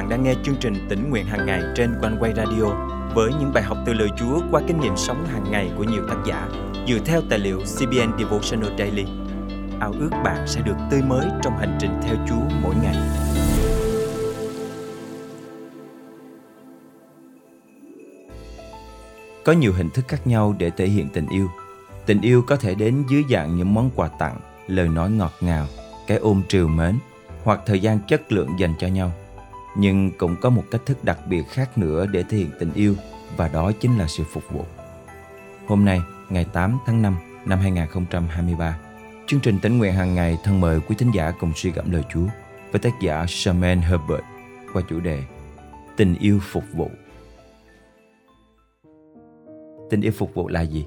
bạn đang nghe chương trình tỉnh nguyện hàng ngày trên quanh quay radio với những bài học từ lời Chúa qua kinh nghiệm sống hàng ngày của nhiều tác giả dựa theo tài liệu CBN Devotional Daily. Ao ước bạn sẽ được tươi mới trong hành trình theo Chúa mỗi ngày. Có nhiều hình thức khác nhau để thể hiện tình yêu. Tình yêu có thể đến dưới dạng những món quà tặng, lời nói ngọt ngào, cái ôm triều mến hoặc thời gian chất lượng dành cho nhau nhưng cũng có một cách thức đặc biệt khác nữa để thể hiện tình yêu và đó chính là sự phục vụ. Hôm nay, ngày 8 tháng 5 năm 2023, chương trình tính nguyện hàng ngày thân mời quý thính giả cùng suy gẫm lời Chúa với tác giả Sherman Herbert qua chủ đề Tình yêu phục vụ. Tình yêu phục vụ là gì?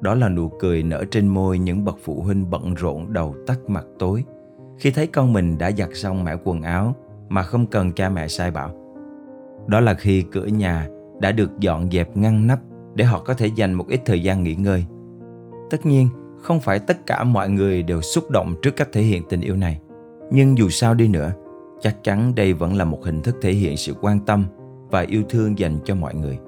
Đó là nụ cười nở trên môi những bậc phụ huynh bận rộn đầu tắt mặt tối khi thấy con mình đã giặt xong mẻ quần áo mà không cần cha mẹ sai bảo. Đó là khi cửa nhà đã được dọn dẹp ngăn nắp để họ có thể dành một ít thời gian nghỉ ngơi. Tất nhiên, không phải tất cả mọi người đều xúc động trước cách thể hiện tình yêu này. Nhưng dù sao đi nữa, chắc chắn đây vẫn là một hình thức thể hiện sự quan tâm và yêu thương dành cho mọi người.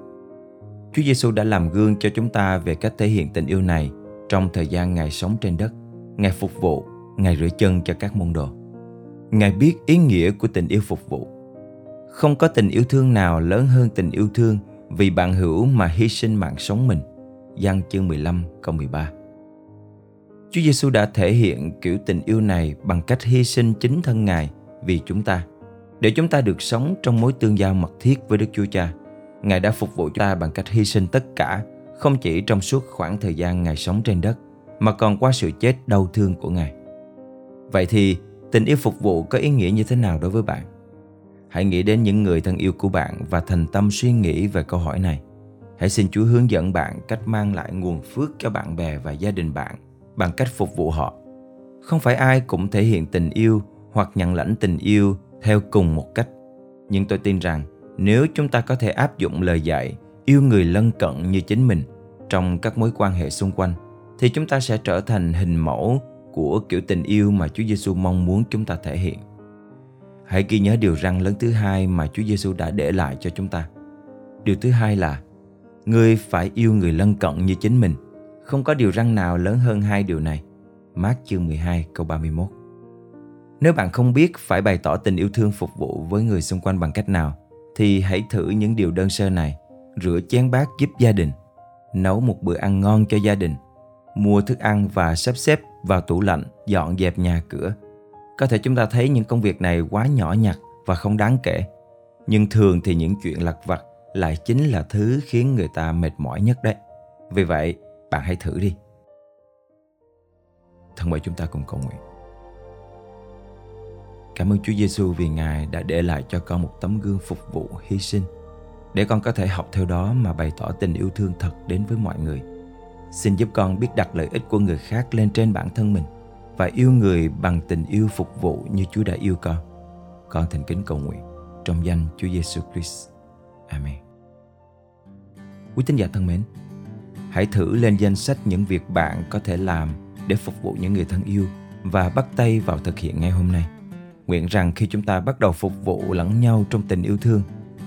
Chúa Giêsu đã làm gương cho chúng ta về cách thể hiện tình yêu này trong thời gian Ngài sống trên đất, Ngài phục vụ, Ngài rửa chân cho các môn đồ. Ngài biết ý nghĩa của tình yêu phục vụ. Không có tình yêu thương nào lớn hơn tình yêu thương vì bạn hữu mà hy sinh mạng sống mình. Giăng chương 15 câu 13 Chúa Giêsu đã thể hiện kiểu tình yêu này bằng cách hy sinh chính thân Ngài vì chúng ta, để chúng ta được sống trong mối tương giao mật thiết với Đức Chúa Cha. Ngài đã phục vụ chúng ta bằng cách hy sinh tất cả, không chỉ trong suốt khoảng thời gian Ngài sống trên đất, mà còn qua sự chết đau thương của Ngài. Vậy thì, Tình yêu phục vụ có ý nghĩa như thế nào đối với bạn? Hãy nghĩ đến những người thân yêu của bạn và thành tâm suy nghĩ về câu hỏi này. Hãy xin Chúa hướng dẫn bạn cách mang lại nguồn phước cho bạn bè và gia đình bạn bằng cách phục vụ họ. Không phải ai cũng thể hiện tình yêu hoặc nhận lãnh tình yêu theo cùng một cách. Nhưng tôi tin rằng nếu chúng ta có thể áp dụng lời dạy yêu người lân cận như chính mình trong các mối quan hệ xung quanh, thì chúng ta sẽ trở thành hình mẫu của kiểu tình yêu mà Chúa Giêsu mong muốn chúng ta thể hiện. Hãy ghi nhớ điều răng lớn thứ hai mà Chúa Giêsu đã để lại cho chúng ta. Điều thứ hai là Ngươi phải yêu người lân cận như chính mình. Không có điều răng nào lớn hơn hai điều này. Mát chương 12 câu 31 Nếu bạn không biết phải bày tỏ tình yêu thương phục vụ với người xung quanh bằng cách nào, thì hãy thử những điều đơn sơ này. Rửa chén bát giúp gia đình, nấu một bữa ăn ngon cho gia đình, mua thức ăn và sắp xếp vào tủ lạnh, dọn dẹp nhà cửa. Có thể chúng ta thấy những công việc này quá nhỏ nhặt và không đáng kể. Nhưng thường thì những chuyện lặt vặt lại chính là thứ khiến người ta mệt mỏi nhất đấy. Vì vậy, bạn hãy thử đi. Thân mời chúng ta cùng cầu nguyện. Cảm ơn Chúa Giêsu vì Ngài đã để lại cho con một tấm gương phục vụ hy sinh để con có thể học theo đó mà bày tỏ tình yêu thương thật đến với mọi người. Xin giúp con biết đặt lợi ích của người khác lên trên bản thân mình và yêu người bằng tình yêu phục vụ như Chúa đã yêu con. Con thành kính cầu nguyện trong danh Chúa Giêsu Christ. Amen. Quý tín giả thân mến, hãy thử lên danh sách những việc bạn có thể làm để phục vụ những người thân yêu và bắt tay vào thực hiện ngay hôm nay. Nguyện rằng khi chúng ta bắt đầu phục vụ lẫn nhau trong tình yêu thương,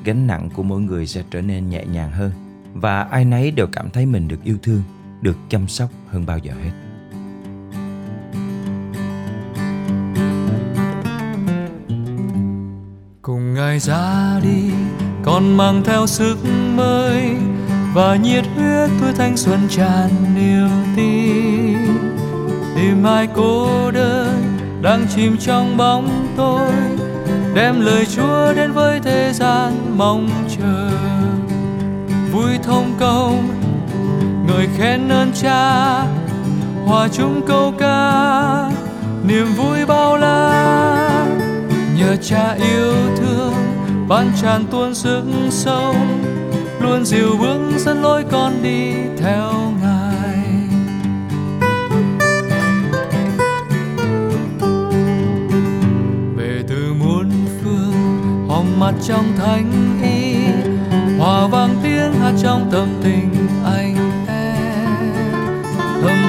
gánh nặng của mỗi người sẽ trở nên nhẹ nhàng hơn và ai nấy đều cảm thấy mình được yêu thương được chăm sóc hơn bao giờ hết. Cùng ngài ra đi, còn mang theo sức mới và nhiệt huyết tuổi thanh xuân tràn niềm tin. Tìm ai cô đơn đang chìm trong bóng tối, đem lời chúa đến với thế gian mong chờ. Vui thông công ngợi khen ơn cha, hòa chung câu ca, niềm vui bao la. Nhờ cha yêu thương, ban tràn tuôn sức sông luôn dìu bước dẫn lối con đi theo ngài. Về từ muôn phương hồng mặt trong thánh y, hòa vang tiếng hát trong tâm tình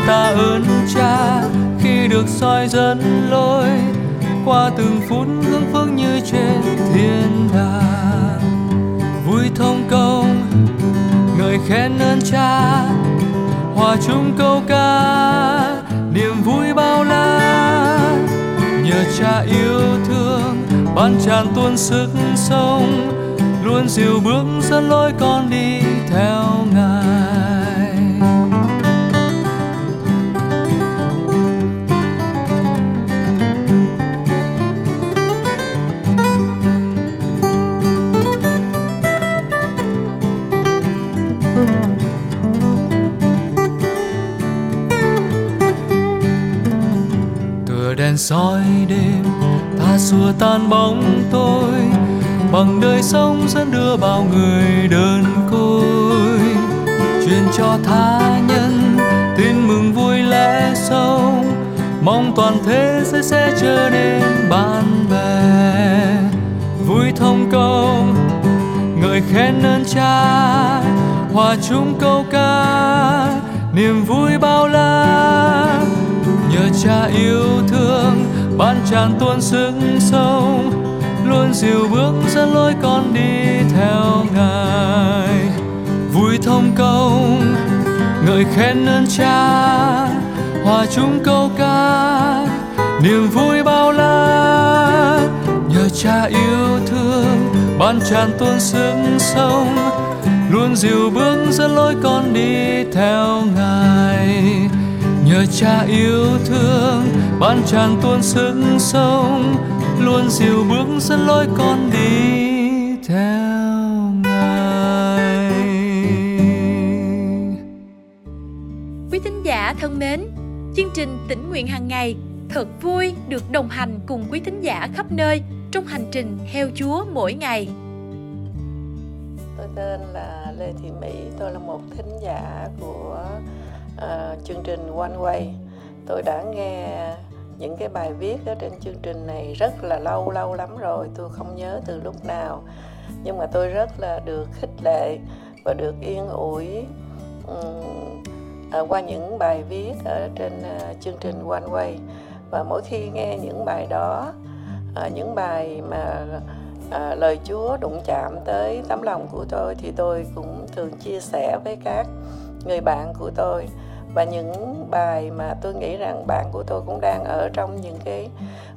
ta ơn cha, khi được soi dẫn lối qua từng phút hương phước như trên thiên đàng. Vui thông công người khen ơn cha, hòa chung câu ca, niềm vui bao la. Nhờ cha yêu thương, ban tràn tuôn sức sống, luôn dìu bước dẫn lối con đi theo ngài. Soi đêm ta xua tan bóng tôi, bằng đời sống dẫn đưa bao người đơn côi. Truyền cho tha nhân, tin mừng vui lẽ sâu, mong toàn thế giới sẽ trở nên bạn bè. Vui thông công người khen ơn cha, hòa chung câu ca, niềm vui bao la. Nhờ cha yêu bạn ban tràn tuôn sức sông luôn dìu bước dẫn lối con đi theo ngài. Vui thông công ngợi khen ơn cha, hòa chung câu ca. Niềm vui bao la, nhờ cha yêu thương. Ban tràn tuôn sức sông luôn dìu bước dẫn lối con đi theo ngài. Nhờ cha yêu thương ban tràn tuôn sức sống luôn dìu bước dẫn lối con đi theo ngài Quý thính giả thân mến, chương trình tỉnh nguyện hàng ngày thật vui được đồng hành cùng quý thính giả khắp nơi trong hành trình theo Chúa mỗi ngày. Tôi tên là Lê Thị Mỹ, tôi là một thính giả của uh, chương trình One Way. Tôi đã nghe những cái bài viết ở trên chương trình này rất là lâu lâu lắm rồi, tôi không nhớ từ lúc nào. Nhưng mà tôi rất là được khích lệ và được yên ủi um, qua những bài viết ở trên uh, chương trình One Way. Và mỗi khi nghe những bài đó, uh, những bài mà uh, lời Chúa đụng chạm tới tấm lòng của tôi thì tôi cũng thường chia sẻ với các người bạn của tôi và những bài mà tôi nghĩ rằng bạn của tôi cũng đang ở trong những cái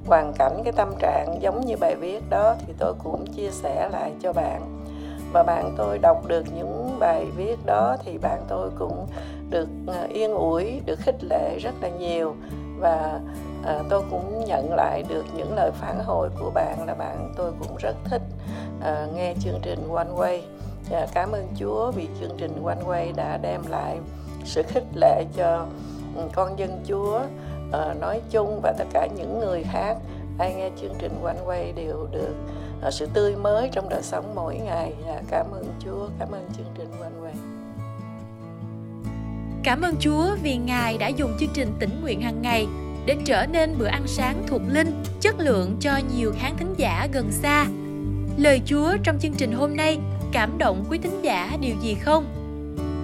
hoàn cảnh cái tâm trạng giống như bài viết đó thì tôi cũng chia sẻ lại cho bạn. Và bạn tôi đọc được những bài viết đó thì bạn tôi cũng được ờ, yên ủi được khích lệ rất là nhiều. Và à, tôi cũng nhận lại được những lời phản hồi của bạn là bạn tôi cũng rất thích à, nghe chương trình One Way. À, cảm ơn Chúa vì chương trình One Way đã đem lại sự khích lệ cho con dân Chúa ờ, nói chung và tất cả những người khác ai nghe chương trình quanh quay đều được ờ, sự tươi mới trong đời sống mỗi ngày dạ, cảm ơn Chúa cảm ơn chương trình quanh quay Cảm ơn Chúa vì Ngài đã dùng chương trình tỉnh nguyện hàng ngày để trở nên bữa ăn sáng thuộc linh, chất lượng cho nhiều khán thính giả gần xa. Lời Chúa trong chương trình hôm nay cảm động quý thính giả điều gì không?